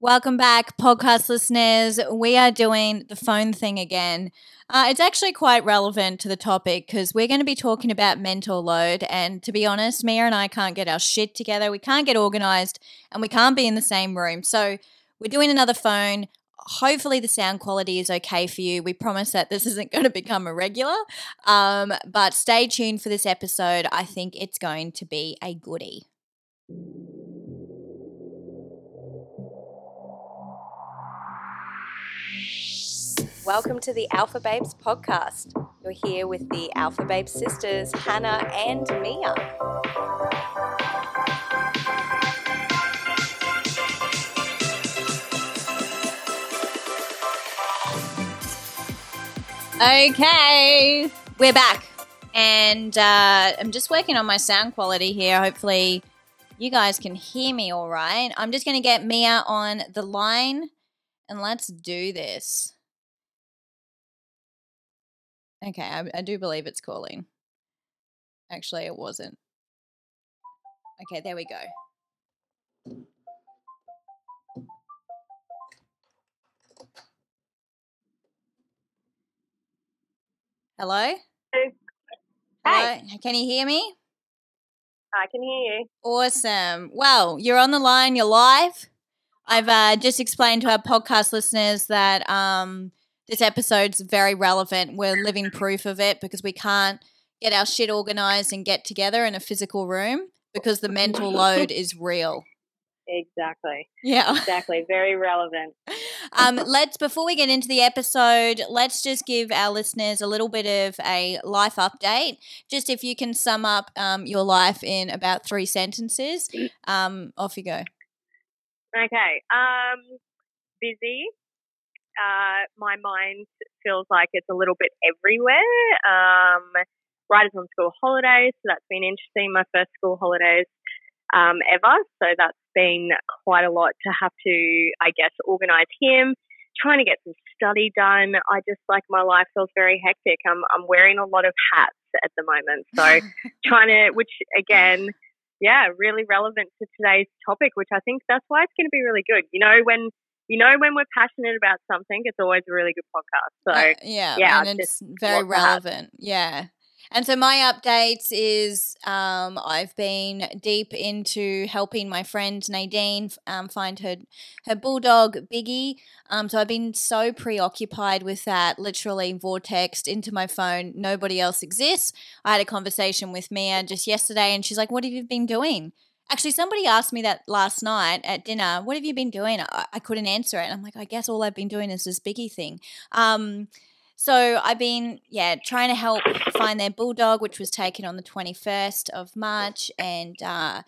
Welcome back, podcast listeners. We are doing the phone thing again. Uh, it's actually quite relevant to the topic because we're going to be talking about mental load. And to be honest, Mia and I can't get our shit together. We can't get organized and we can't be in the same room. So we're doing another phone. Hopefully, the sound quality is okay for you. We promise that this isn't going to become a regular. Um, but stay tuned for this episode. I think it's going to be a goodie. Welcome to the Alpha Babes podcast. You're here with the Alpha Babes sisters, Hannah and Mia. Okay, we're back. And uh, I'm just working on my sound quality here. Hopefully, you guys can hear me all right. I'm just going to get Mia on the line and let's do this. Okay, I, I do believe it's calling. Actually, it wasn't. Okay, there we go. Hello? Hey. Hello? Can you hear me? I can hear you. Awesome. Well, you're on the line, you're live. I've uh, just explained to our podcast listeners that um, this episode's very relevant. We're living proof of it because we can't get our shit organized and get together in a physical room because the mental load is real. Exactly. Yeah. Exactly. Very relevant. Um, let's before we get into the episode, let's just give our listeners a little bit of a life update. Just if you can sum up um, your life in about three sentences, um, off you go. Okay. Um, busy. Uh, my mind feels like it's a little bit everywhere. Um, Ryder's on school holidays, so that's been interesting. My first school holidays um, ever, so that's been quite a lot to have to, I guess, organise him. Trying to get some study done. I just like my life feels very hectic. I'm I'm wearing a lot of hats at the moment, so trying to, which again, yeah, really relevant to today's topic, which I think that's why it's going to be really good. You know, when you know when we're passionate about something, it's always a really good podcast. So Uh, yeah, yeah, and it's very lots of hats. relevant. Yeah. And so my updates is um, I've been deep into helping my friend Nadine um, find her her bulldog Biggie. Um, so I've been so preoccupied with that, literally vortexed into my phone. Nobody else exists. I had a conversation with Mia just yesterday, and she's like, "What have you been doing?" Actually, somebody asked me that last night at dinner. What have you been doing? I, I couldn't answer it. And I'm like, I guess all I've been doing is this Biggie thing. Um, so I've been, yeah, trying to help find their bulldog, which was taken on the 21st of March, and uh,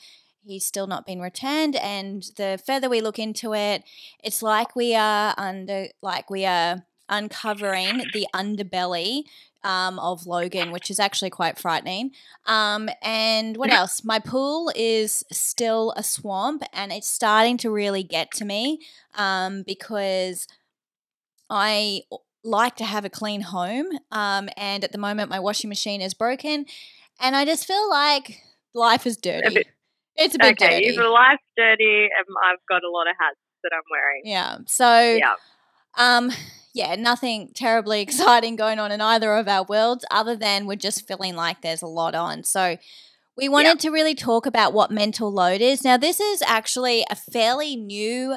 he's still not been returned. And the further we look into it, it's like we are under, like we are uncovering the underbelly um, of Logan, which is actually quite frightening. Um, and what else? My pool is still a swamp, and it's starting to really get to me um, because I like to have a clean home. Um, and at the moment, my washing machine is broken, and I just feel like life is dirty. bit- it's a bit okay, dirty. your life's dirty, and I've got a lot of hats that I'm wearing. Yeah. So, Yeah. um, yeah, nothing terribly exciting going on in either of our worlds, other than we're just feeling like there's a lot on. So, we wanted to really talk about what mental load is. Now, this is actually a fairly new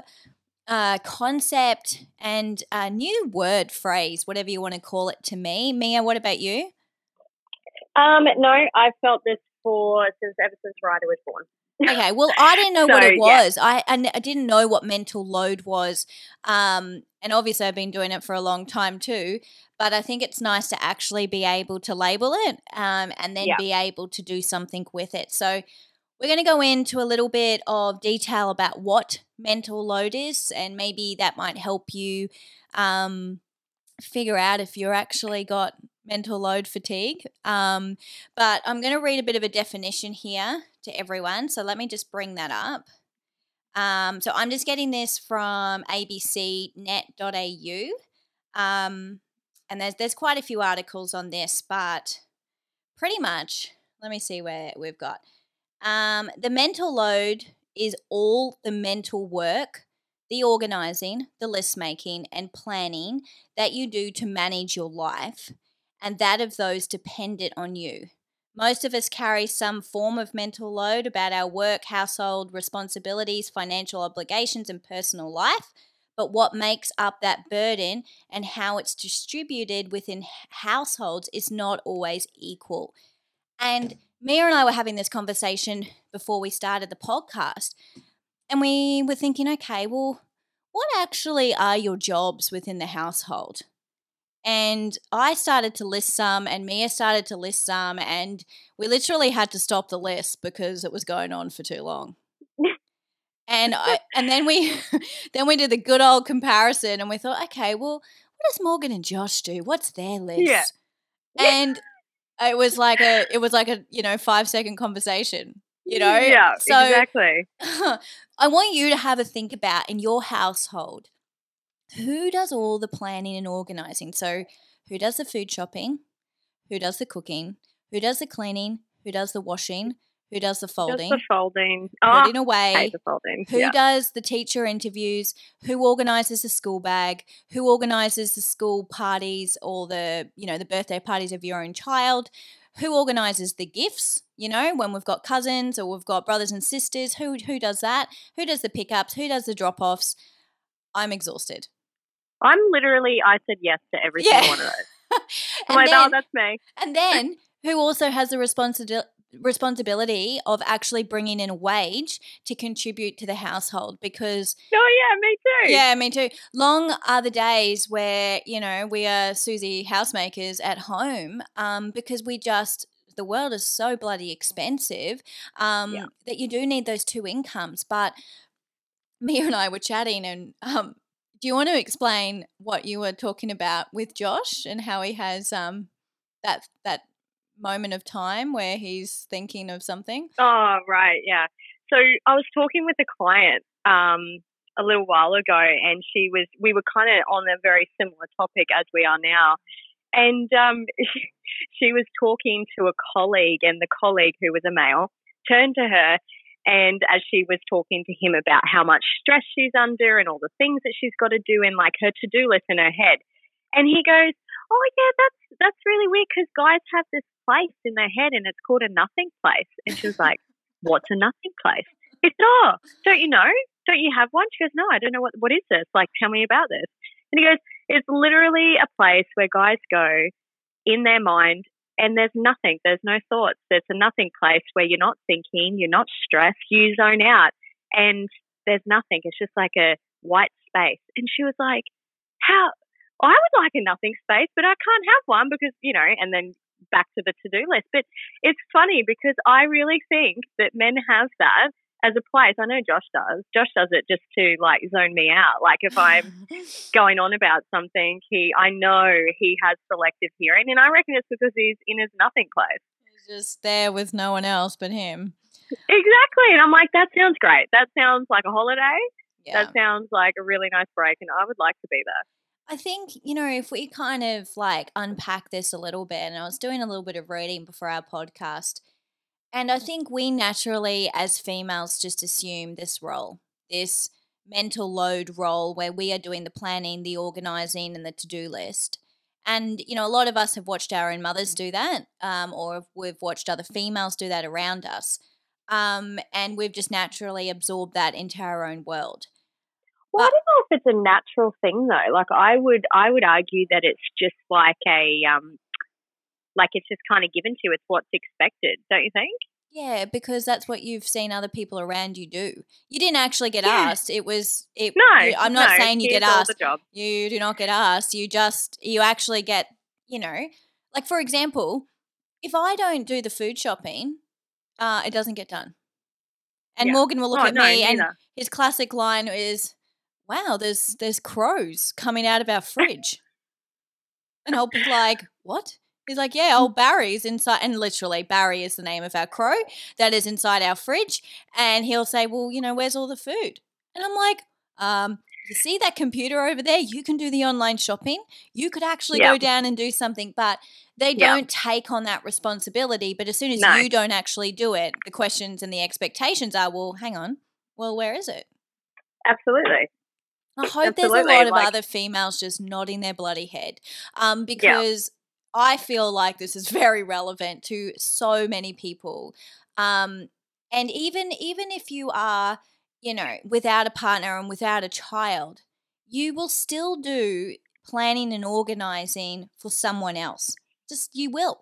uh, concept and a new word phrase, whatever you want to call it to me. Mia, what about you? Um, no, I've felt this for since ever since Ryder was born. Okay, well, I didn't know what So, it yeah. was. I didn't know what mental load was. Um, and obviously, I've been doing it for a long time too. But I think it's nice to actually be able to label it um, and then Yeah. be able to do something with it. So, we're going to go into a little bit of detail about what mental load is, and maybe that might help you um, figure out if you're actually got mental load fatigue. Um, but I'm going to read a bit of a definition here to everyone. So let me just bring that up. Um, so I'm just getting this from abcnet.au. Um, and there's there's quite a few articles on this, but pretty much, let me see where we've got. Um, the mental load is all the mental work the organizing, the list making, and planning that you do to manage your life, and that of those dependent on you. Most of us carry some form of mental load about our work, household responsibilities, financial obligations, and personal life. But what makes up that burden and how it's distributed within households is not always equal. And Mia and I were having this conversation before we started the podcast. And we were thinking, okay, well, what actually are your jobs within the household? And I started to list some, and Mia started to list some, and we literally had to stop the list because it was going on for too long. and I, and then we then we did the good old comparison, and we thought, okay, well, what does Morgan and Josh do? What's their list? Yeah. And it was like a it was like a you know five second conversation you know Yeah, so exactly. i want you to have a think about in your household who does all the planning and organizing? So who does the food shopping? Who does the cooking? Who does the cleaning? Who does the washing? Who does the folding the folding. Oh, putting away the folding. who yeah. does the teacher interviews? Who organizes the school bag? Who organizes the school parties or the you know the birthday parties of your own child? Who organizes the gifts you know when we've got cousins or we've got brothers and sisters? Who who does that? Who does the pickups? Who does the drop-offs? I'm exhausted I'm literally, I said yes to every Yeah. single one of those. I'm and, like, oh, then, that's me. and then who also has the responsibility responsibility of actually bringing in a wage to contribute to the household because Oh, yeah, me too. Yeah, me too. Long are the days where, you know, we are Susie housemakers at home um, because we just, the world is so bloody expensive um, Yeah. that you do need those two incomes. But Mia and I were chatting, and um, do you want to explain what you were talking about with Josh and how he has um, that that moment of time where he's thinking of something? Oh, right, yeah. So I was talking with a client um, a little while ago, and she was, we were kind of on a very similar topic as we are now. And um, she was talking to a colleague, and the colleague, who was a male, turned to her. And as she was talking to him about how much stress she's under and all the things that she's got to do in like her to do list in her head, and he goes, "Oh yeah, that's that's really weird because guys have this place in their head and it's called a nothing place." And she was like, "What's a nothing place?" Said, "Oh, don't you know? Don't you have one?" She goes, "No, I don't know what what is this. Like, tell me about this." And he goes, "It's literally a place where guys go in their mind." And there's nothing, there's no thoughts. There's a nothing place where you're not thinking, you're not stressed, you zone out, and there's nothing. It's just like a white space. And she was like, How I would like a nothing space, but I can't have one because, you know, and then back to the to do list. But it's funny because I really think that men have that as a place. I know Josh does. Josh does it just to like zone me out. Like if I'm going on about something, he I know he has selective hearing and I reckon it's because he's in his nothing place. He's just there with no one else but him. Exactly. And I'm like, that sounds great. That sounds like a holiday. Yeah. That sounds like a really nice break and I would like to be there. I think, you know, if we kind of like unpack this a little bit, and I was doing a little bit of reading before our podcast, and I think we naturally, as females, just assume this role, this mental load role where we are doing the planning, the organizing, and the to do list. And, you know, a lot of us have watched our own mothers do that, um, or we've watched other females do that around us. Um, and we've just naturally absorbed that into our own world. Well, I don't know if it's a natural thing though. Like I would, I would argue that it's just like a, um, like it's just kind of given to you. It's what's expected, don't you think? Yeah, because that's what you've seen other people around you do. You didn't actually get Yeah. asked. It was it. No, you- I'm not no, saying you get asked. The job. You do not get asked. You just you actually get. You know, like for example, if I don't do the food shopping, uh, it doesn't get done. And Yeah. Morgan will look oh, at no, me, and his classic line is, "Wow, there's there's crows coming out of our fridge," and I'll be like, "What?" He's like, "Yeah, old Barry's inside," and literally Barry is the name of our crow that is inside our fridge, and he'll say, "Well, you know, where's all the food?" And I'm like, um. You see that computer over there? You can do the online shopping. You could actually Yeah. go down and do something, but they Yeah. don't take on that responsibility. But as soon as No. you don't actually do it, the questions and the expectations are, well, hang on, well, where is it? Absolutely. I hope Absolutely, there's a lot of like- other females just nodding their bloody head. Um, because I feel like this is very relevant to so many people. Um, and even even if you are, you know, without a partner and without a child, you will still do planning and organizing for someone else. Just you will.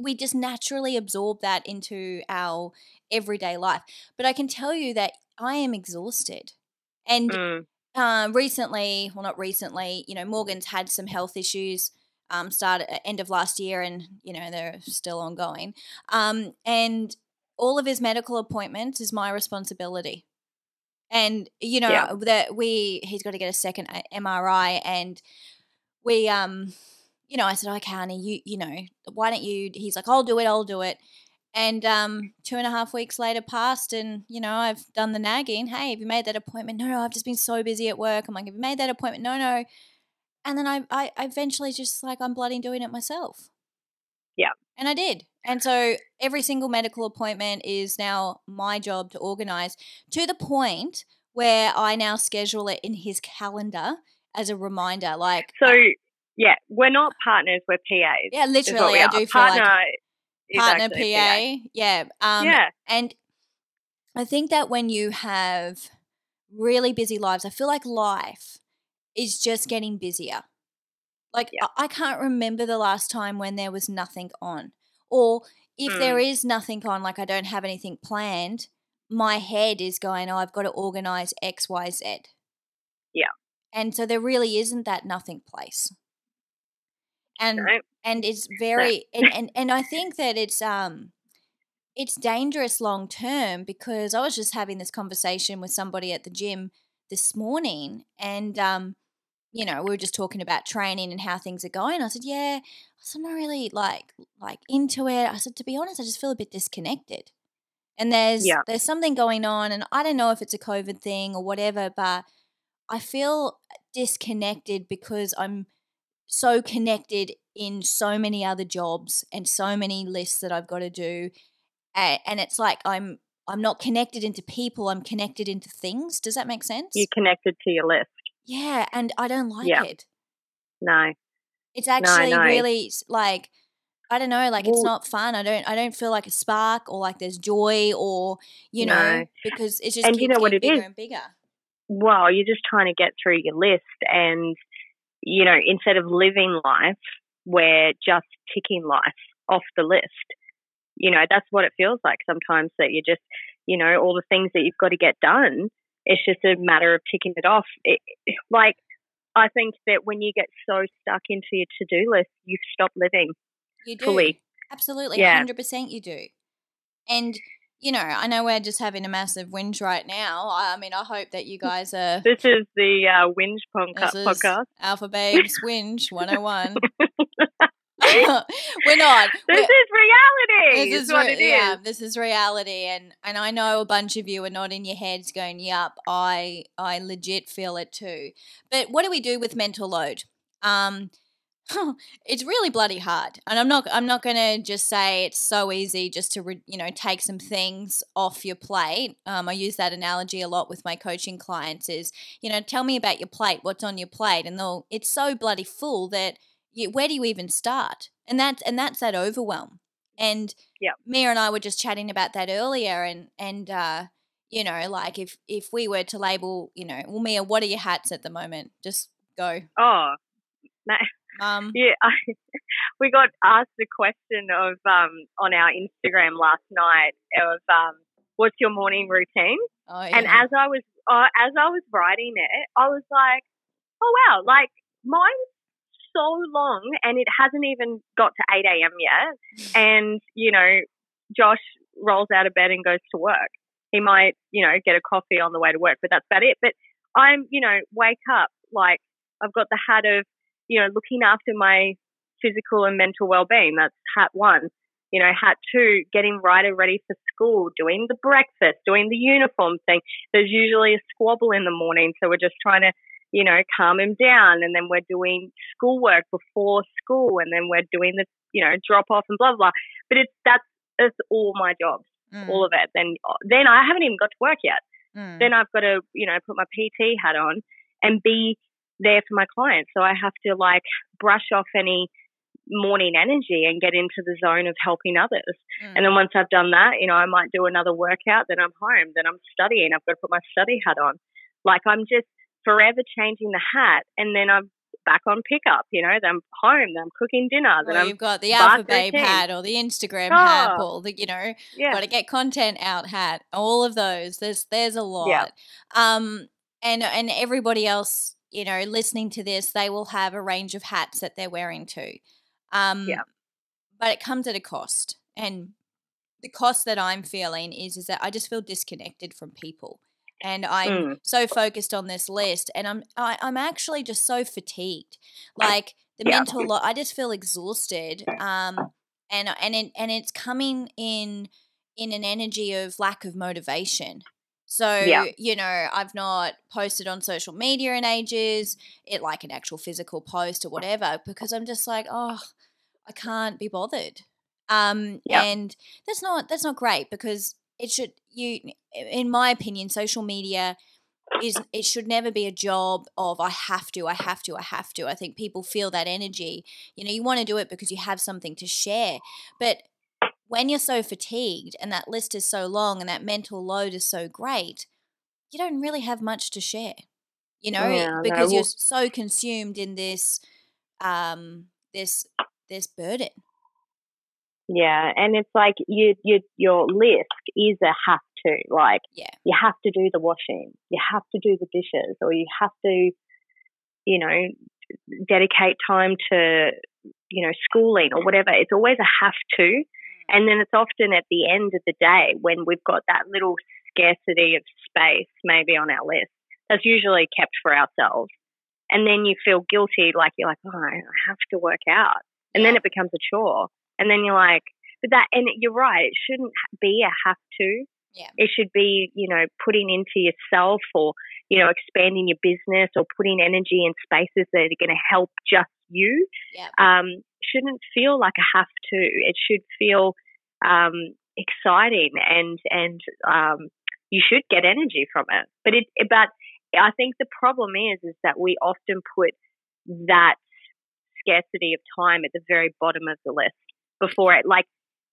We just naturally absorb that into our everyday life. But I can tell you that I am exhausted. And Mm, uh, recently, well, not recently, you know, Morgan's had some health issues. Um, started at end of last year, and you know they're still ongoing. Um, and all of his medical appointments is my responsibility. And you know Yeah. that we he's got to get a second uh, MRI, and we um, you know, I said, okay, honey, you you know, why don't you? He's like, I'll do it, I'll do it. And um, two and a half weeks later passed, and you know, I've done the nagging. Hey, have you made that appointment? No, no, I've just been so busy at work. I'm like, have you made that appointment? No, no. And then I, I, eventually just like I'm bloody doing it myself. Yeah. And I did. And so every single medical appointment is now my job to organize to the point where I now schedule it in his calendar as a reminder. Like, so yeah, we're not partners. We're PAs. yeah, literally, I do feel partner. like partner actually PA. Yeah. Um, yeah. And I think that when you have really busy lives, I feel like life is just getting busier. Like, Yeah. I I can't remember the last time when there was nothing on. Or if there Mm. is nothing on, like I don't have anything planned, my head is going, oh, I've got to organize X, Y, Z. Yeah. And so there really isn't that nothing place. And No. and it's very and, and and I think that it's um it's dangerous long term because I was just having this conversation with somebody at the gym this morning and um you know we were just talking about training and how things are going I said yeah I said I'm not really like like into it I said to be honest I just feel a bit disconnected and there's Yeah. there's something going on and I don't know if it's a covid thing or whatever but I feel disconnected because I'm so connected in so many other jobs and so many lists that I've got to do and, and it's like I'm I'm not connected into people I'm connected into things does that make sense You're connected to your list. Yeah and I don't like Yeah. it No. it's actually no. really like I don't know like it's not fun I don't I don't feel like a spark or like there's joy or you know because it's just And you know what it bigger is? and bigger Well, you're just trying to get through your list, and you know, instead of living life, we're just ticking life off the list. You know, that's what it feels like sometimes. That you're just, you know, all the things that you've got to get done. It's just a matter of ticking it off. It, like, I think that when you get so stuck into your to do list, you stop living you do fully. Absolutely, Yeah. hundred percent, you do. And you know, I know we're just having a massive whinge right now. I I mean, I hope that you guys are. This is the uh, Whinge Podca- This is podcast. Alpha Babes Whinge 101. we're not. This We're- is reality. this is what re- it is. yeah, this is reality, and and I know a bunch of you are nodding your heads, going, "Yup, I I legit feel it too." But what do we do with mental load? Um, it's really bloody hard, and I'm not I'm not gonna just say it's so easy just to re, you know take some things off your plate. Um, I use that analogy a lot with my coaching clients. Is you know tell me about your plate, what's on your plate, and they'll it's so bloody full that you, where do you even start? And that's and that's that overwhelm. And Yeah. Mia and I were just chatting about that earlier, and and uh, you know, like if if we were to label, you know, well, Mia, what are your hats at the moment? Just go, Oh, um, yeah. I, we got asked the question of um, on our Instagram last night of um, what's your morning routine? oh, And as I was uh, as I was writing it, I was like, oh wow, like mine's so long and it hasn't even got to eight a.m. yet. Hmm. and you know, Josh rolls out of bed and goes to work. He might, you know, get a coffee on the way to work, but that's about it. But I'm, you know, wake up like I've got the hat of, you know, looking after my physical and mental well-being. That's hat one. You know, hat two, getting Ryder ready for school, doing the breakfast, doing the uniform thing. There's usually a squabble in the morning, so we're just trying to, you know, calm him down. And then we're doing schoolwork before school, and then we're doing the, you know, drop off and blah blah. But it's that's that's all my jobs, Mm, all of it. Then then I haven't even got to work yet mm. then I've got to, you know, put my PT hat on and be there for my clients. So I have to like brush off any morning energy and get into the zone of helping others. Mm. And then once I've done that, you know, I might do another workout, then I'm home, then I'm studying. I've got to put my study hat on. Like I'm just forever changing the hat and then I'm back on pickup, you know, then I'm home, then I'm cooking dinner. Then well, you've got the Alpha Babe hat or the Instagram oh, hat or the, you know, yeah. got to get content out hat, all of those. There's, there's a lot. Yeah. Um, and, and everybody else, you know, listening to this, they will have a range of hats that they're wearing too. Um, yeah. But it comes at a cost. And the cost that I'm feeling is is that I just feel disconnected from people. And I'm mm. so focused on this list and I'm I, am i am actually just so fatigued. Like the yeah. mental lo- I just feel exhausted. Um and and it, and it's coming in in an energy of lack of motivation. So, yeah. you know, I've not posted on social media in ages, it like an actual physical post or whatever, because I'm just like, oh, I can't be bothered. Um, yep. and that's not that's not great because it should you in my opinion, social media is it should never be a job of I have to, I have to, I have to. I think people feel that energy. You know, you want to do it because you have something to share. But when you're so fatigued and that list is so long and that mental load is so great, you don't really have much to share. You know, yeah, because no, you're so consumed in this um this this burden. Yeah, and it's like you, you, your list is a have to. Like, yeah, you have to do the washing, you have to do the dishes, or you have to, you know, dedicate time to, you know, schooling or whatever. It's always a have to, mm. and then it's often at the end of the day when we've got that little scarcity of space maybe on our list that's usually kept for ourselves, and then you feel guilty, like you're like, oh, I have to work out and then it becomes a chore. And then you're like, but that, and you're right, it shouldn't be a have to. Yeah. It should be, you know, putting into yourself or, you know, expanding your business or putting energy in spaces that are going to help just you. Yeah. Um, shouldn't feel like a have to. It should feel um, exciting and and um, you should get energy from it. But it but I think the problem is is that we often put that scarcity of time at the very bottom of the list before it. Like,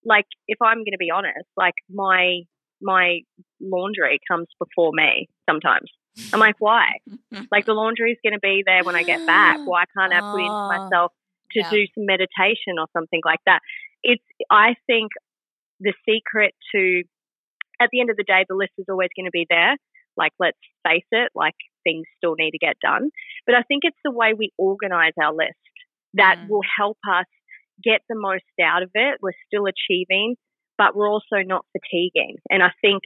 like if I'm going to be honest, like my my laundry comes before me sometimes. I'm like, why? like the laundry is going to be there when I get back. Why can't I put into oh, myself to yeah. do some meditation or something like that? It's I think the secret to at the end of the day, the list is always going to be there. Like, let's face it, like things still need to get done. But I think it's the way we organize our list that mm. will help us get the most out of it. We're still achieving, but we're also not fatiguing. And I think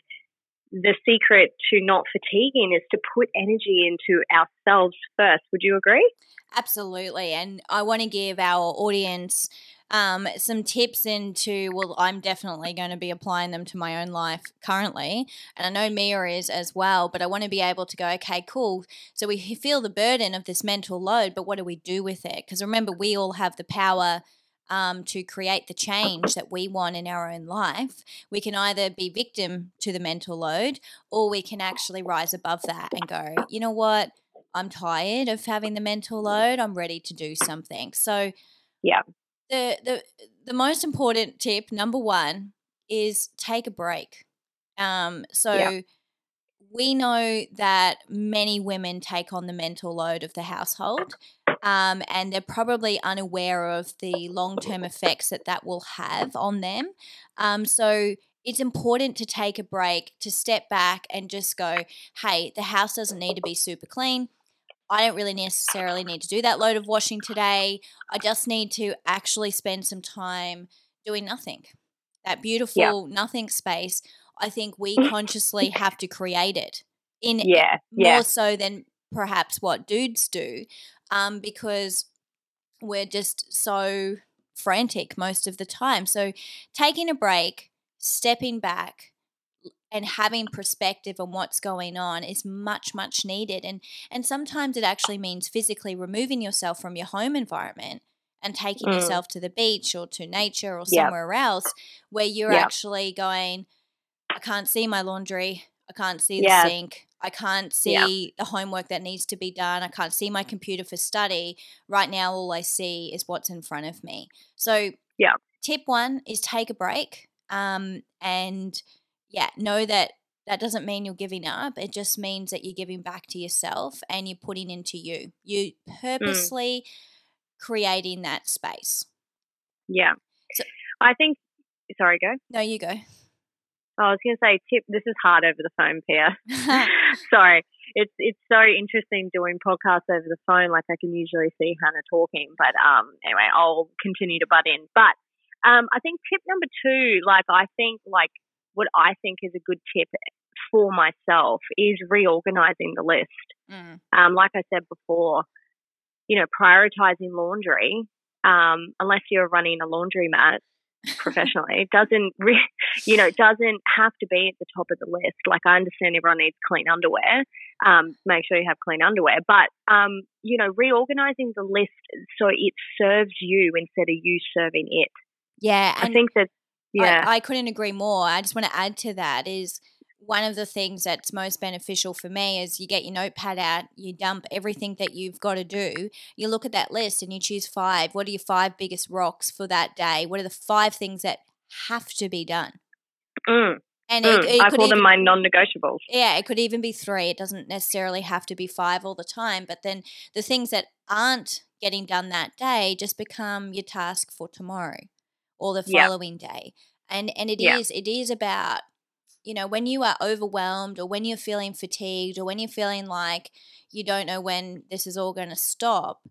the secret to not fatiguing is to put energy into ourselves first. Would you agree? Absolutely. And I want to give our audience um, some tips into, well, I'm definitely going to be applying them to my own life currently. And I know Mia is as well, but I want to be able to go, okay, cool. So we feel the burden of this mental load, but what do we do with it? Because remember, we all have the power um, to create the change that we want in our own life, we can either be victim to the mental load or we can actually rise above that and go, you know what? I'm tired of having the mental load. I'm ready to do something. So, yeah the the the most important tip number one is take a break. Um, so yeah. we know that many women take on the mental load of the household, um, and they're probably unaware of the long term effects that that will have on them. Um, so it's important to take a break, to step back and just go, hey, the house doesn't need to be super clean. I don't really necessarily need to do that load of washing today. I just need to actually spend some time doing nothing. That beautiful yeah. nothing space, I think we consciously have to create it in yeah, more yeah. so than perhaps what dudes do, um, because we're just so frantic most of the time. So taking a break, stepping back, and having perspective on what's going on is much much needed and and sometimes it actually means physically removing yourself from your home environment and taking mm. yourself to the beach or to nature or somewhere yep. else where you're yep. actually going I can't see my laundry I can't see the sink I can't see Yeah. the homework that needs to be done. I can't see my computer for study. Right now, all I see is what's in front of me. So, Yeah. tip one is take a break. Um, and yeah, know that that doesn't mean you're giving up. It just means that you're giving back to yourself and you're putting into you. You purposely creating that space. Yeah. So- I think. Sorry, go. No, you go. I was going to say, tip. This is hard over the phone, Pia. Sorry, it's it's so interesting doing podcasts over the phone. Like I can usually see Hannah talking, but um, anyway, I'll continue to butt in. But um, I think tip number two, like I think, like what I think is a good tip for myself is reorganizing the list. Mm. Um, like I said before, you know, prioritizing laundry. Um, unless you're running a laundromat professionally, it doesn't, re- you know, it doesn't have to be at the top of the list. Like I understand everyone needs clean underwear. Um, make sure you have clean underwear, but um, you know, reorganizing the list so it serves you instead of you serving it. Yeah, I think that, yeah, I, I couldn't agree more. I just want to add to that is one of the things that's most beneficial for me is you get your notepad out, you dump everything that you've got to do, you look at that list and you choose five. What are your five biggest rocks for that day? What are the five things that have to be done? Mm, And mm. it, it I call even, them my non-negotiables. yeah, it could even be three. It doesn't necessarily have to be five all the time. But then the things that aren't getting done that day just become your task for tomorrow or the Yeah. following day. And and it is Yeah. it is about you know when you are overwhelmed or when you're feeling fatigued or when you're feeling like you don't know when this is all going to stop.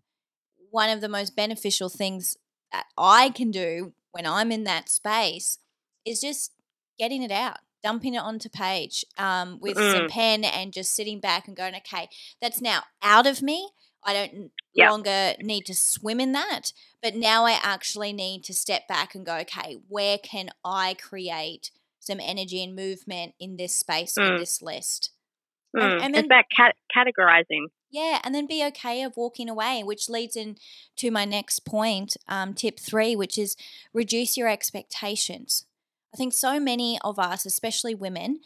One of the most beneficial things that I can do when I'm in that space is just getting it out, dumping it onto page um, with some Mm. pen and just sitting back and going, okay, that's now out of me. I don't Yeah. longer need to swim in that, but now I actually need to step back and go, okay, where can I create some energy and movement in this space Mm. this list? Mm. And- and it's then- about cat- categorizing. Yeah, and then be okay of walking away, which leads in to my next point, um, tip three, which is reduce your expectations. I think so many of us, especially women,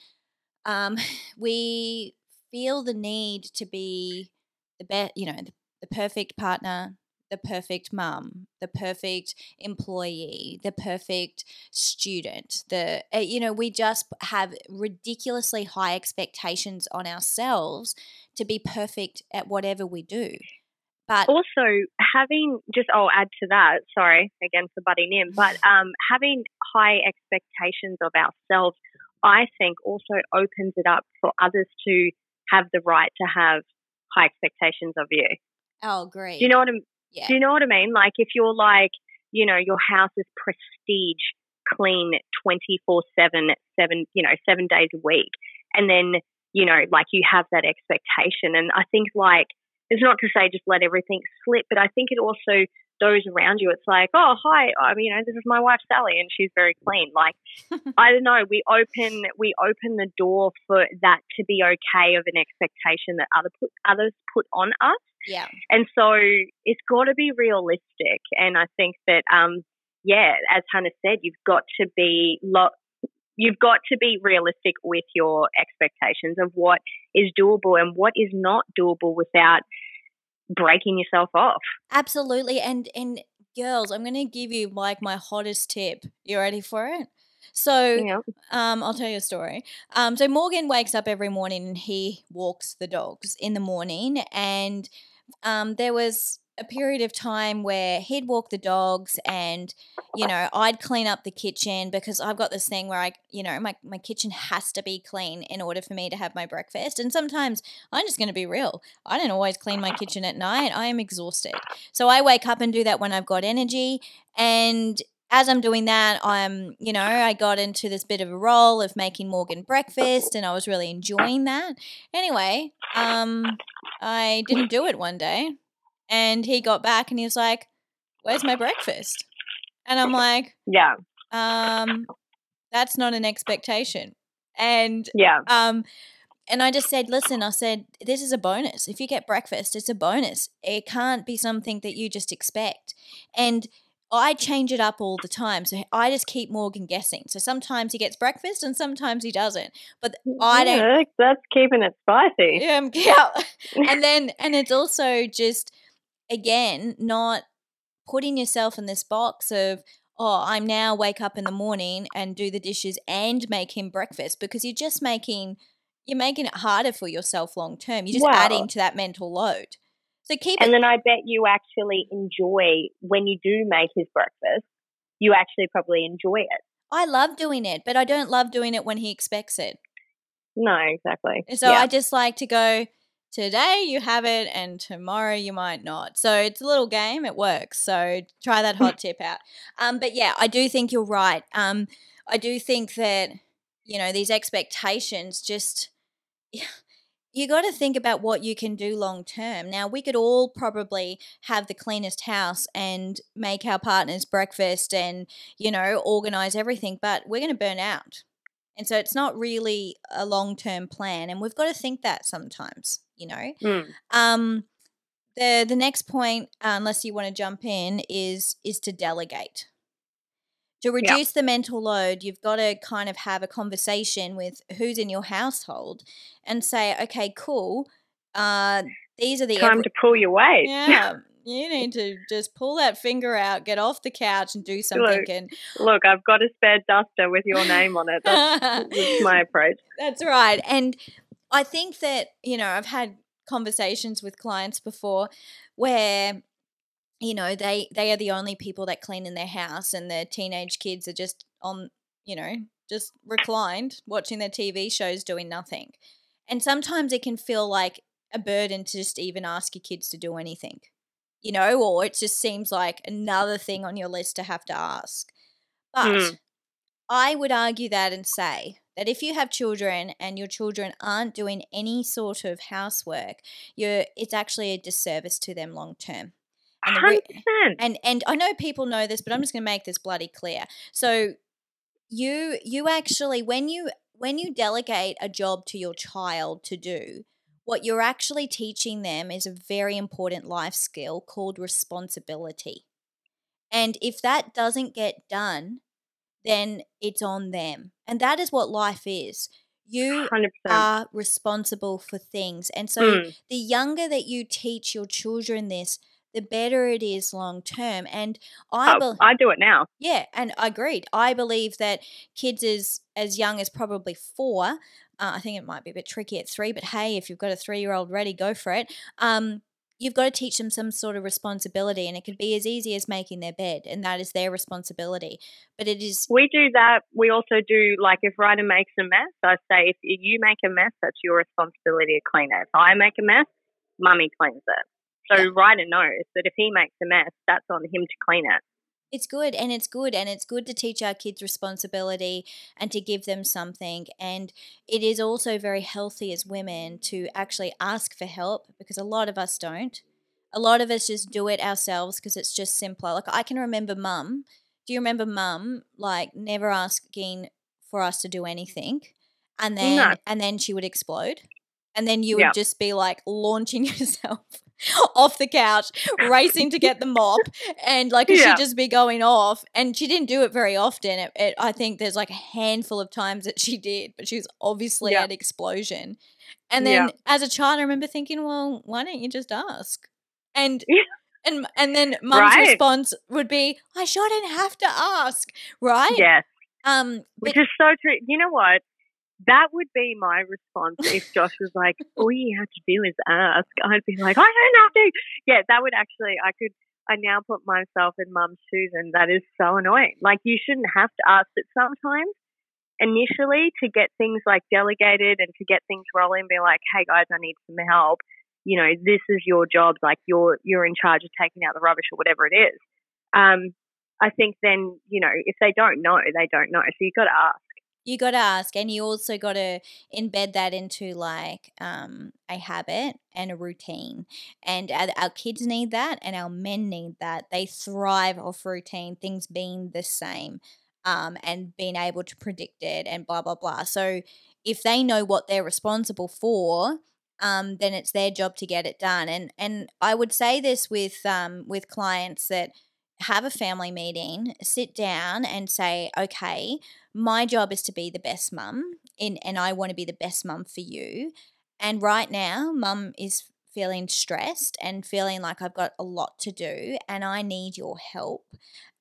um, we feel the need to be the best, you know, the, the perfect partner, the perfect mum, the perfect employee, the perfect student. The uh, you know, we just have ridiculously high expectations on ourselves to be perfect at whatever we do. But also having just I'll add to that. Sorry again for butting in, but um, having high expectations of ourselves, I think, also opens it up for others to have the right to have high expectations of you. Oh, great. Do you know what I'm? Yeah. Do you know what I mean? Like if you're like, you know, your house is prestige, clean, twenty four seven, seven, you know, seven days a week, and then you know, like you have that expectation, and I think like it's not to say just let everything slip, but I think it also those around you. It's like, oh hi, I mean, you know, this is my wife Sally, and she's very clean. Like I don't know, we open we open the door for that to be okay of an expectation that other put others put on us. yeah. And so it's got to be realistic. And I think that, um, yeah, as Hannah said, you've got to be lo- you've got to be realistic with your expectations of what is doable and what is not doable without breaking yourself off. Absolutely. And and girls, I'm gonna give you like my hottest tip. You ready for it? So know? Um, I'll tell you a story. Um, so Morgan wakes up every morning and he walks the dogs in the morning, and um, there was a period of time where he'd walk the dogs and you know i'd clean up the kitchen because i've got this thing where i you know my, my kitchen has to be clean in order for me to have my breakfast. And sometimes i'm just going to be real. I don't always clean my kitchen at night. I am exhausted. So i wake up and do that when i've got energy. And as I'm doing that, I'm, you know, I got into this bit of a role of making Morgan breakfast and I was really enjoying that. Anyway, um, I didn't do it one day and he got back and he was like, Where's my breakfast? And I'm like, Yeah, um, that's not an expectation. And yeah, um, and I just said, listen, I said, this is a bonus. If you get breakfast, it's a bonus. It can't be something that you just expect. And I change it up all the time. So I just keep Morgan guessing. So sometimes he gets breakfast and sometimes he doesn't. But I don't. Yeah, that's keeping it spicy. Um, yeah. and then, and it's also just, again, not putting yourself in this box of, oh, I'm now wake up in the morning and do the dishes and make him breakfast because you're just making, you're making it harder for yourself long term. You're just Wow. adding to that mental load. So keep And it. then I bet you actually enjoy when you do make his breakfast. You actually probably enjoy it. I love doing it, but I don't love doing it when he expects it. No, exactly. So yeah. I just like to go, today you have it and tomorrow you might not. So it's a little game, it works. So try that hot tip out. Um, but yeah, I do think you're right. Um, I do think that, you know, these expectations just you got to think about what you can do long term. Now, we could all probably have the cleanest house and make our partners breakfast and, you know, organize everything, but we're going to burn out. And so it's not really a long term plan. And we've got to think that sometimes, you know. Mm. Um, the the next point, unless you want to jump in, is is to delegate. To reduce the mental load, you've got to kind of have a conversation with who's in your household and say, okay, cool. Uh, these are the Time every- to pull your weight. yeah. You need to just pull that finger out, get off the couch, and do something. Look, And Look, I've got a spare duster with your name on it. That's, that's my approach. That's right. And I think that, you know, I've had conversations with clients before where you know, they they are the only people that clean in their house and the teenage kids are just on, you know, just reclined watching their TV shows doing nothing. And sometimes it can feel like a burden to just even ask your kids to do anything. You know, or it just seems like another thing on your list to have to ask. But Mm. I would argue that and say that if you have children and your children aren't doing any sort of housework, you're it's actually a disservice to them long term. And re- 100%. and and I know people know this, but I'm just going to make this bloody clear. So you you actually when you when you delegate a job to your child to do, what you're actually teaching them is a very important life skill called responsibility. And if that doesn't get done, then it's on them. And that is what life is. You 100%. are responsible for things. And so Mm. the younger that you teach your children this, the better it is long term. And I Oh, I do it now. yeah, and I agreed. I believe that kids as as young as probably four, uh, I think it might be a bit tricky at three, but hey, if you've got a three year old ready, go for it. Um, you've got to teach them some sort of responsibility, and it could be as easy as making their bed, and that is their responsibility. But it is We do that. We also do, like, if Ryder makes a mess, I say, if you make a mess, that's your responsibility to clean it. If I make a mess, mummy cleans it. So Yeah. Ryder knows that if he makes a mess, that's on him to clean it. It's good and it's good and it's good to teach our kids responsibility and to give them something. And it is also very healthy as women to actually ask for help because a lot of us don't. A lot of us just do it ourselves because it's just simpler. Like I can remember mum. Do you remember mum like never asking for us to do anything? And then No. and then she would explode. And then you Yeah. would just be like launching yourself off the couch, racing to get the mop, and like Yeah. she'd just be going off. And she didn't do it very often. It, it, I think there's like a handful of times that she did, but she was obviously Yeah. at explosion. And then Yeah. as a child, I remember thinking, well, why don't you just ask? And and and then mum's Right. response would be, I sure shouldn't have to ask, right? Yes. Um, Which is so true. You know what? That would be my response if Josh was like, all you have to do is ask. I'd be like, I don't have to. Yeah, that would actually, I could, I now put myself in mum's shoes and that is so annoying. Like, you shouldn't have to ask it sometimes initially to get things like delegated and to get things rolling, be like, hey guys, I need some help. You know, this is your job. Like, you're, you're in charge of taking out the rubbish or whatever it is. Um, I think then, you know, if they don't know, they don't know. So you've got to ask. You got to ask and you also got to embed that into like um, a habit and a routine and our, our kids need that and our men need that. They thrive off routine things being the same um, and being able to predict it and blah blah blah. So if they know what they're responsible for um, then it's their job to get it done and and i would say this with um, with clients that have a family meeting, sit down and say, okay, my job is to be the best mum in, and I want to be the best mum for you. And right now, mum is feeling stressed and feeling like I've got a lot to do and I need your help.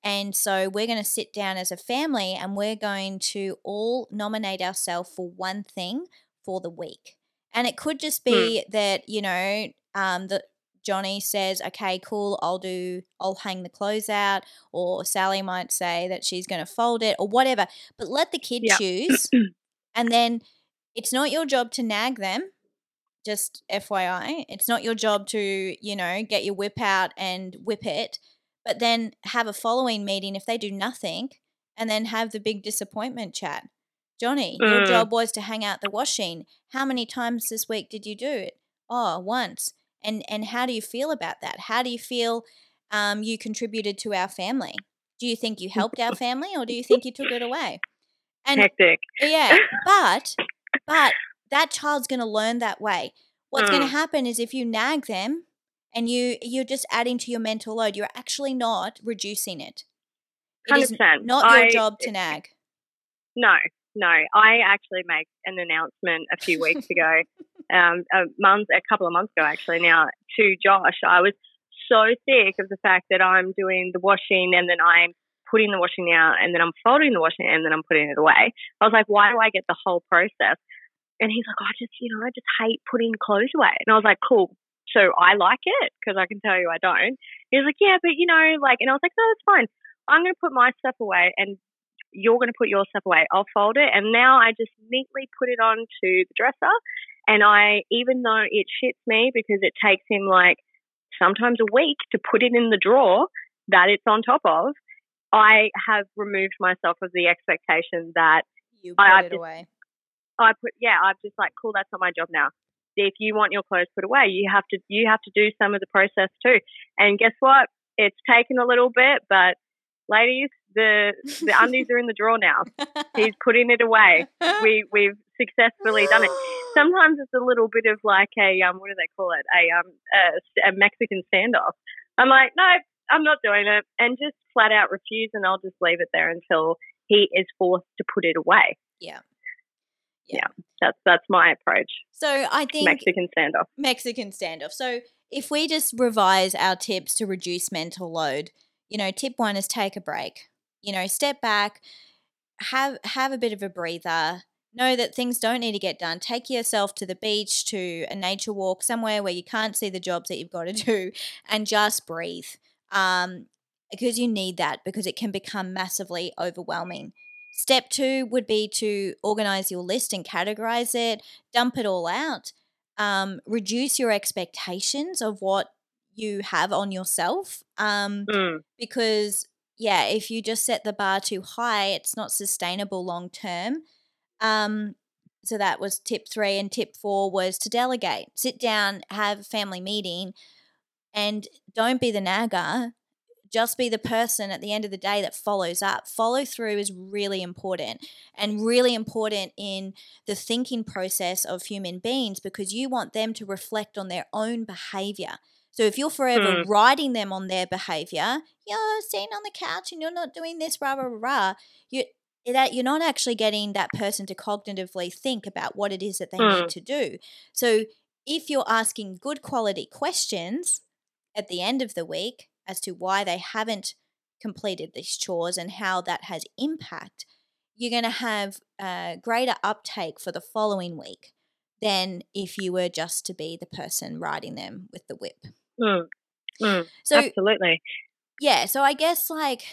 And so we're going to sit down as a family and we're going to all nominate ourselves for one thing for the week. And it could just be that, you know, um, that Johnny says, okay, cool, I'll do, I'll hang the clothes out. Or Sally might say that she's going to fold it or whatever. But let the kid choose. and then it's not your job to nag them. Just FYI, it's not your job to, you know, get your whip out and whip it, but then have a following meeting if they do nothing and then have the big disappointment chat. Johnny, your Mm. job was to hang out the washing. How many times this week did you do it? Oh, once. And and how do you feel about that? How do you feel um, you contributed to our family? Do you think you helped our family or do you think you took it away? And Hectic. yeah, but but that child's going to learn that way. What's going to Mm. happen is if you nag them and you you're just adding to your mental load, you're actually not reducing it. It is 100%. not your I- job to nag. No, no. I actually made an announcement a few weeks ago, um, a month, a couple of months ago actually now, to Josh. I was so sick of the fact that I'm doing the washing and then I'm putting the washing out and then I'm folding the washing and then I'm putting it away. I was like, why do I get the whole process? And he's like, I just, you know, I just hate putting clothes away. And I was like, cool. So I like it because I can tell you I don't. He was like, yeah, but you know, like, and I was like, no, that's fine. I'm going to put my stuff away and you're going to put your stuff away. I'll fold it. And now I just neatly put it onto the dresser. And I, even though it shits me because it takes him like sometimes a week to put it in the drawer that it's on top of, I have removed myself of the expectation that You I- put I've it just- away. I put, yeah, I'm just like, cool, that's not my job now. If you want your clothes put away, you have to, you have to do some of the process too. And guess what? It's taken a little bit, but ladies, the the undies are in the drawer now. He's putting it away. We we've successfully done it. Sometimes it's a little bit of like a um, what do they call it? A um, a, a Mexican standoff. I'm like, no, I'm not doing it, and just flat out refuse, and I'll just leave it there until he is forced to put it away. Yeah. Yeah. That's that's my approach. So I think Mexican standoff. Mexican standoff. So if we just revise our tips to reduce mental load, you know, tip one is take a break. You know, step back, have have a bit of a breather. Know that things don't need to get done. Take yourself to the beach, to a nature walk, somewhere where you can't see the jobs that you've got to do, and just breathe. Um, because you need that because it can become massively overwhelming. Step two would be to organize your list and categorize it, dump it all out um, reduce your expectations of what you have on yourself um, Mm, because yeah if you just set the bar too high it's not sustainable long term um, so that was tip three and tip four was to delegate sit down have a family meeting and don't be the nagger just be the person at the end of the day that follows up follow through is really important and really important in the thinking process of human beings because you want them to reflect on their own behavior. So if you're forever Hmm. riding them on their behavior, you're sitting on the couch and you're not doing this, rah rah rah, rah you that you're not actually getting that person to cognitively think about what it is that they Hmm. need to do. So if you're asking good quality questions at the end of the week as to why they haven't completed these chores and how that has impact, you're going to have a greater uptake for the following week than if you were just to be the person riding them with the whip. mm, mm, So absolutely. yeah, so I guess like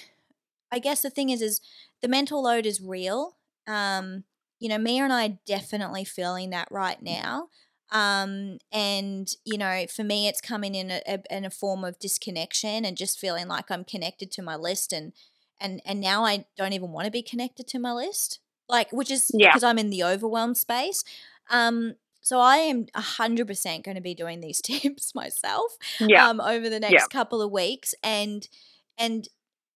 I guess the thing is is the mental load is real. Um, you know, Mia and I are definitely feeling that right now. Um, and you know, for me, it's coming in a, a in a form of disconnection and just feeling like I'm connected to my list, and and and now I don't even want to be connected to my list, like which is Yeah. because I'm in the overwhelmed space. Um, so I am hundred percent going to be doing these tips myself Yeah. um, over the next couple of weeks and and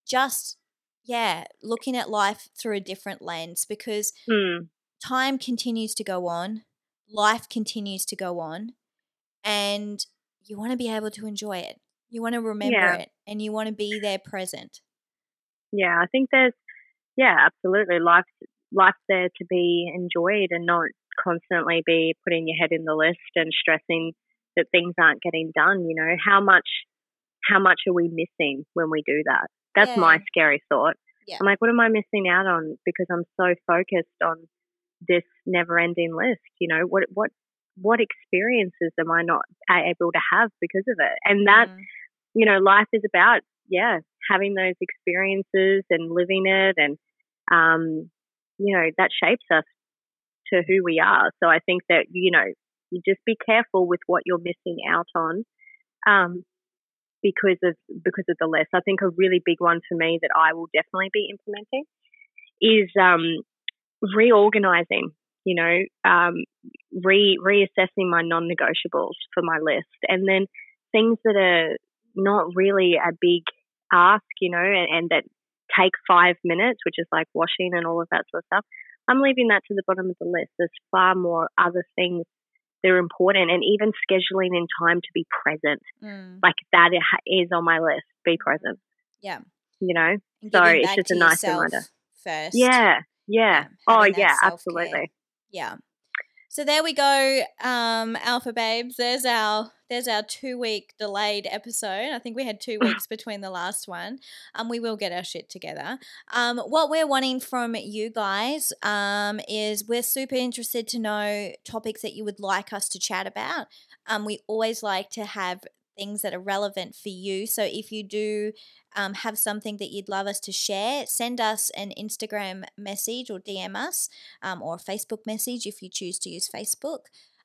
just yeah looking at life through a different lens because mm, time continues to go on life continues to go on and you want to be able to enjoy it You want to remember Yeah. it and you want to be there present. Yeah, I think there's, yeah, absolutely. Life life's there to be enjoyed and not constantly be putting your head in the list and stressing that things aren't getting done. You know, how much, how much are we missing when we do that? That's my scary thought. Yeah. I'm like, what am I missing out on because I'm so focused on this never-ending list? You know, what, what, what experiences am I not able to have because of it? And that Mm. you know, life is about, yeah, having those experiences and living it. And, um, you know, that shapes us to who we are. So I think that, you know, you just be careful with what you're missing out on. Um, because of because of the list. I think a really big one for me that I will definitely be implementing is um, reorganizing. You know, um, re reassessing my non-negotiables for my list, and then things that are not really a big ask, you know, and, and that take five minutes, which is like washing and all of that sort of stuff. I'm leaving that to the bottom of the list. There's far more other things that are important, and even scheduling in time to be present, Mm. like that is on my list. Be present, Yeah. you know. And So it's just a nice reminder. First. Yeah, yeah. Oh, yeah, self-care. absolutely. Yeah. So there we go, um, Alpha Babes. There's our there's our two week delayed episode. I think we had two weeks between the last one. Um, we will get our shit together. Um, what we're wanting from you guys um, is we're super interested to know topics that you would like us to chat about. Um, we always like to have things that are relevant for you. So if you do um, have something that you'd love us to share, send us an Instagram message or DM us um, or a Facebook message if you choose to use Facebook.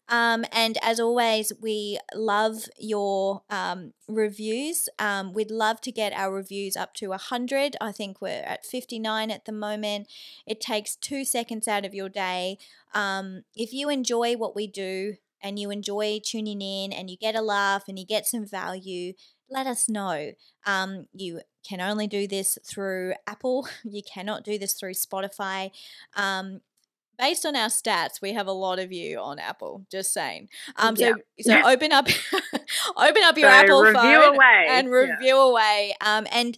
Um, and as always, we love your um, reviews. Um, we'd love to get our reviews up to 100. I think we're at 59 at the moment. It takes two seconds out of your day. Um, if you enjoy what we do and you enjoy tuning in and you get a laugh and you get some value, let us know. Um, you can only do this through Apple, you cannot do this through Spotify. Um, based on our stats, we have a lot of you on Apple. Just saying. Um, so so open up, open up your So Apple review phone away. and Yeah. review away. Um, and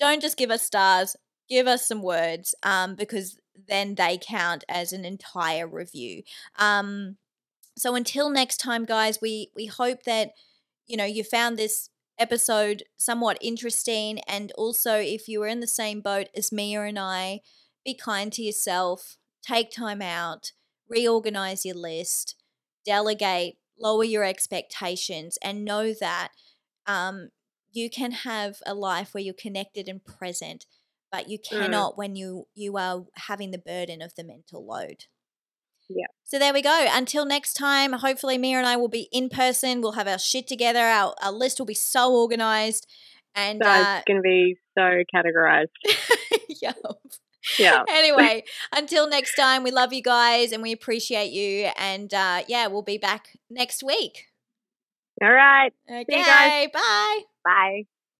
don't just give us stars. Give us some words. Um, because then they count as an entire review. Um, so until next time, guys, we we hope that you know you found this episode somewhat interesting, and also if you were in the same boat as Mia and I, be kind to yourself. Take time out. Reorganize your list. Delegate. Lower your expectations, and know that um, you can have a life where you're connected and present, but you cannot when you you are having the burden of the mental load. Yeah. So there we go. Until next time, hopefully Mia and I will be in person. We'll have our shit together. Our, our list will be so organized. And So uh, it's going to be so categorized. yeah. Yeah. Anyway, until next time, we love you guys and we appreciate you. And uh, yeah, we'll be back next week. All right. Okay. Bye. Bye.